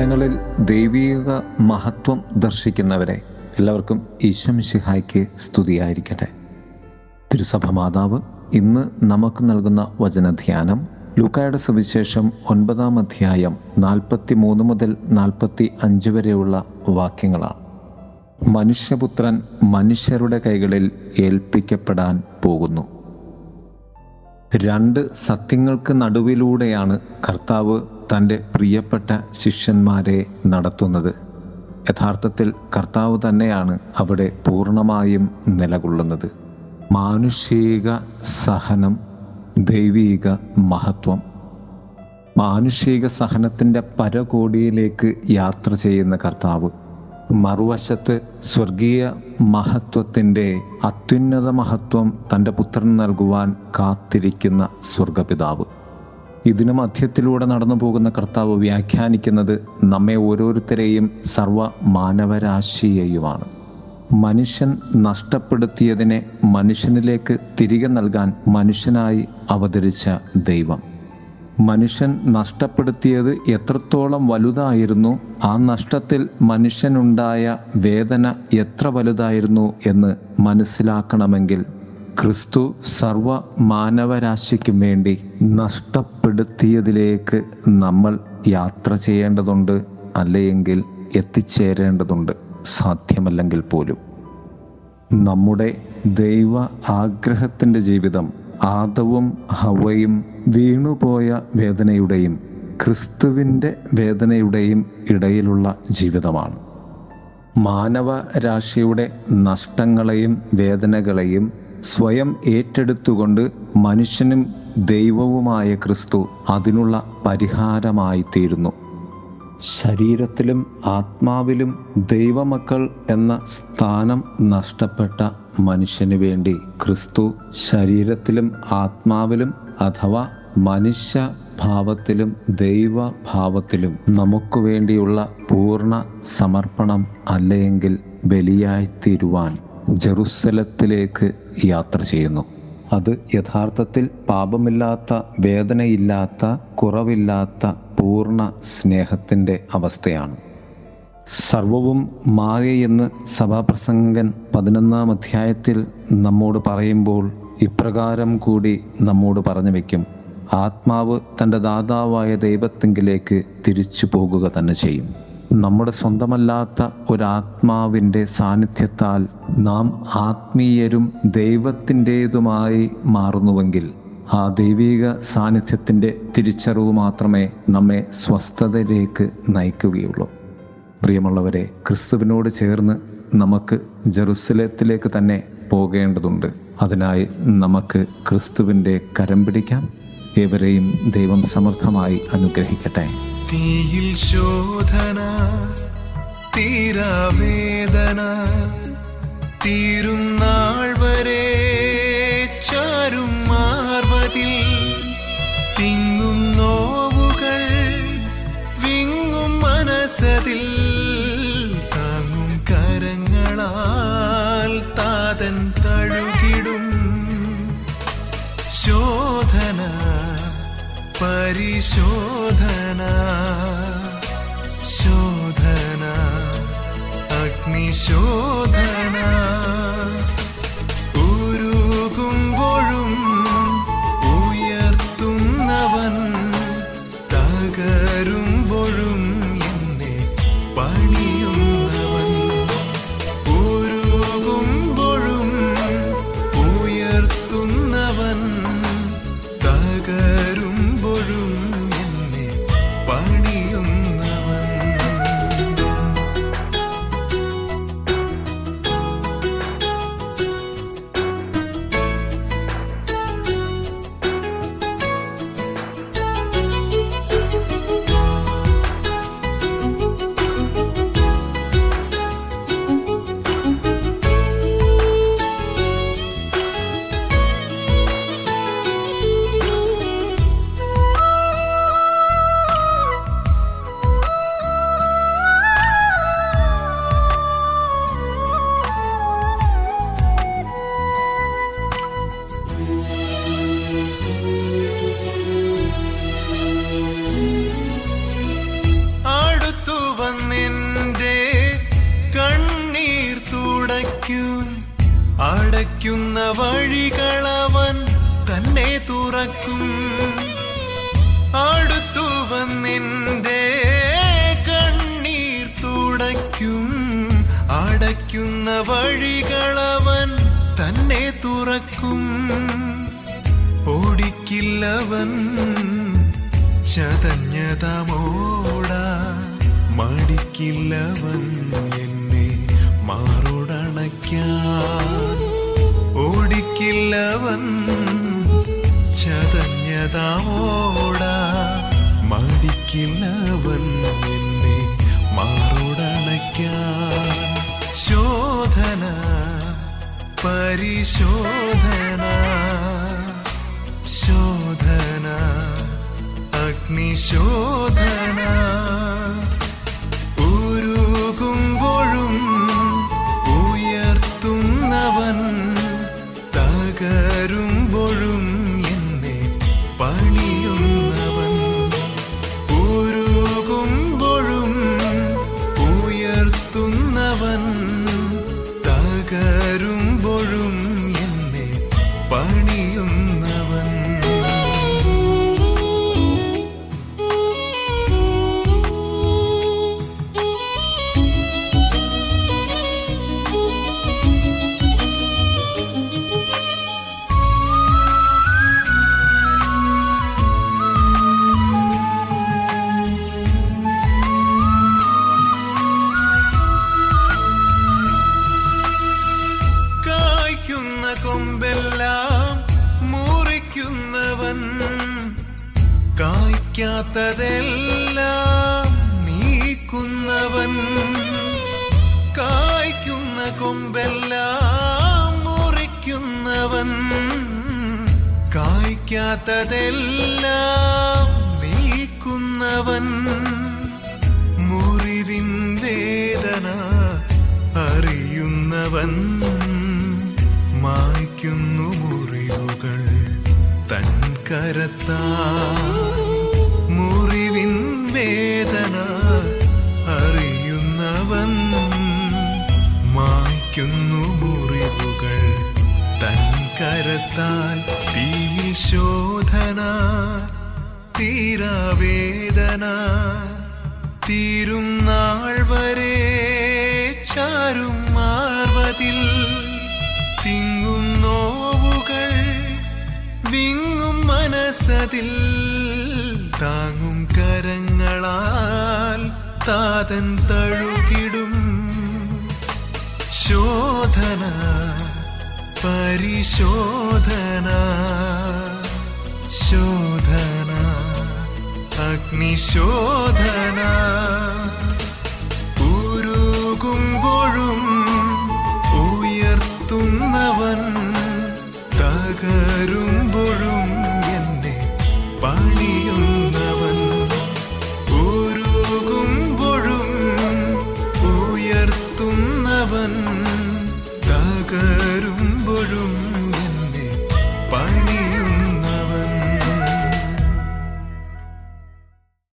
ഭവനങ്ങളിൽ ദൈവീക മഹത്വം ദർശിക്കുന്നവരെ എല്ലാവർക്കും ഈശ്വമിഷിഹായ്ക്ക് സ്തുതിയായിരിക്കട്ടെ. തിരുസഭ മാതാവ് ഇന്ന് നമുക്ക് നൽകുന്ന വചനധ്യാനം ലൂക്കായുടെ സുവിശേഷം ഒൻപതാം അധ്യായം നാൽപ്പത്തി മൂന്ന് മുതൽ നാൽപ്പത്തി അഞ്ച് വരെയുള്ള വാക്യങ്ങളാണ്. മനുഷ്യപുത്രൻ മനുഷ്യരുടെ കൈകളിൽ ഏൽപ്പിക്കപ്പെടാൻ പോകുന്നു. രണ്ട് സത്യങ്ങൾക്ക് നടുവിലൂടെയാണ് കർത്താവ് തന്റെ പ്രിയപ്പെട്ട ശിഷ്യന്മാരെ നടത്തുന്നത്. യഥാർത്ഥത്തിൽ കർത്താവ് തന്നെയാണ് അവിടെ പൂർണമായും നിലകൊള്ളുന്നത്. മാനുഷിക സഹനം ദൈവീക മഹത്വം. മാനുഷിക സഹനത്തിന്റെ പരകോടിയിലേക്ക് യാത്ര ചെയ്യുന്ന കർത്താവ് മറുവശത്ത് സ്വർഗീയ മഹത്വത്തിന്റെ അത്യുന്നത മഹത്വം തന്റെ പുത്രൻ നൽകുവാൻ കാത്തിരിക്കുന്ന സ്വർഗപിതാവ്. ഇതിനു മധ്യത്തിലൂടെ നടന്നു പോകുന്ന കർത്താവ് വ്യാഖ്യാനിക്കുന്നത് നമ്മെ ഓരോരുത്തരെയും സർവ മാനവരാശിയെയുമാണ് മനുഷ്യൻ നഷ്ടപ്പെടുത്തിയതിനെ മനുഷ്യനിലേക്ക് തിരികെ നൽകാൻ മനുഷ്യനായി അവതരിച്ച ദൈവം. മനുഷ്യൻ നഷ്ടപ്പെടുത്തിയത് എത്രത്തോളം വലുതായിരുന്നു ആ നഷ്ടത്തിൽ മനുഷ്യനുണ്ടായ വേദന എത്ര വലുതായിരുന്നു എന്ന് മനസ്സിലാക്കണമെങ്കിൽ ക്രിസ്തു സർവ മാനവരാശിക്കും വേണ്ടി നഷ്ടപ്പെടുത്തിയതിലേക്ക് നമ്മൾ യാത്ര ചെയ്യേണ്ടതുണ്ട് അല്ലെങ്കിൽ എത്തിച്ചേരേണ്ടതുണ്ട്. സാധ്യമല്ലെങ്കിൽ പോലും. നമ്മുടെ ദൈവ ആഗ്രഹത്തിന്റെ ജീവിതം ആദവും ഹവയും വീണുപോയ വേദനയുടെയും ക്രിസ്തുവിന്റെ വേദനയുടെയും ഇടയിലുള്ള ജീവിതമാണ്. മാനവരാശിയുടെ നഷ്ടങ്ങളെയും വേദനകളെയും സ്വയം ഏറ്റെടുത്തുകൊണ്ട് മനുഷ്യനും ദൈവവുമായ ക്രിസ്തു അതിനുള്ള പരിഹാരമായി തീരുന്നു ശരീരത്തിലും ആത്മാവിലും ദൈവമക്കൾ എന്ന സ്ഥാനം നഷ്ടപ്പെട്ട മനുഷ്യന് വേണ്ടി ക്രിസ്തു ശരീരത്തിലും ആത്മാവിലും അഥവാ മനുഷ്യ ഭാവത്തിലും ദൈവഭാവത്തിലും നമുക്ക് വേണ്ടിയുള്ള പൂർണ സമർപ്പണം അല്ലെങ്കിൽ ബലിയായിത്തീരുവാൻ ജെറുസലത്തിലേക്ക് യാത്ര ചെയ്യുന്നു. അത് യഥാർത്ഥത്തിൽ പാപമില്ലാത്ത വേദനയില്ലാത്ത കുറവില്ലാത്ത പൂർണ സ്നേഹത്തിന്റെ അവസ്ഥയാണ്. സർവവും മായയെന്ന് സഭാപ്രസംഗൻ പതിനൊന്നാം അധ്യായത്തിൽ നമ്മോട് പറയുമ്പോൾ ഇപ്രകാരം കൂടി നമ്മോട് പറഞ്ഞു വയ്ക്കും ആത്മാവ് തന്റെ ദാതാവായ ദൈവത്തെങ്കിലേക്ക് തിരിച്ചു പോകുക തന്നെ ചെയ്യും. നമ്മുടെ സ്വന്തമല്ലാത്ത ഒരാത്മാവിന്റെ സാന്നിധ്യത്താൽ നാം ആത്മീയരും ദൈവത്തിന്റേതുമായി മാറുന്നുവെങ്കിൽ ആ ദൈവിക സാന്നിധ്യത്തിന്റെ തിരിച്ചറിവ് മാത്രമേ നമ്മെ സ്വസ്ഥതയിലേക്ക് നയിക്കുകയുള്ളൂ. പ്രിയമുള്ളവരെ ക്രിസ്തുവിനോട് ചേർന്ന് നമുക്ക് ജെറുസലേത്തിലേക്ക് തന്നെ പോകേണ്ടതുണ്ട്. അതിനായി നമുക്ക് ക്രിസ്തുവിന്റെ കരം പിടിക്കാം. ഏവരെയും ദൈവം സമർത്ഥമായി അനുഗ്രഹിക്കട്ടെ. തീയിൽ ശോധന തീരാവേദന തീരും നാൾ വരെ ശോധന അഗ്നിശോധന കണ്ണീർ അടയ്ക്കുന്ന വഴികളവൻ തന്നെ തുറക്കും. ഓടിക്കില്ലവൻ ചതഞ്ഞതമോട മടിക്കില്ലവൻ എന്നെ മാറോടണയ്ക്കാൻ ഓടിക്കില്ലവൻ ചതഞ്ഞതമോട മടിക്കില്ലവൻ എന്നെ മാറോടണയ്ക്കാൻ ശോധന പരിശോധന ശോധന അഗ്നിശോധന. കായ്ക്കാത്തതെല്ലാം നീക്കുന്നവൻ കായ്ക്കുന്ന കൊമ്പെല്ലാം മുറിക്കുന്നവൻ കായ്ക്കാത്തതെല്ലാം നീക്കുന്നവൻ മുറിവിൻ വേദന അറിയുന്നവൻ മായ്ക്കുന്നു മുറിവുകൾ തൻ കരത്താ കരത്താൽ തീയിൽ ശോധന തീരാവേദന തീരും നാൾ വരെ ചാരും മാർവതിൽ തിങ്ങും നോവുകൾ വിങ്ങും മനസ്സതിൽ താങ്ങും കരങ്ങളാൽ താതൻ തഴുകിടും ശോധന. परिशोधना शोधना अग्निशोधना।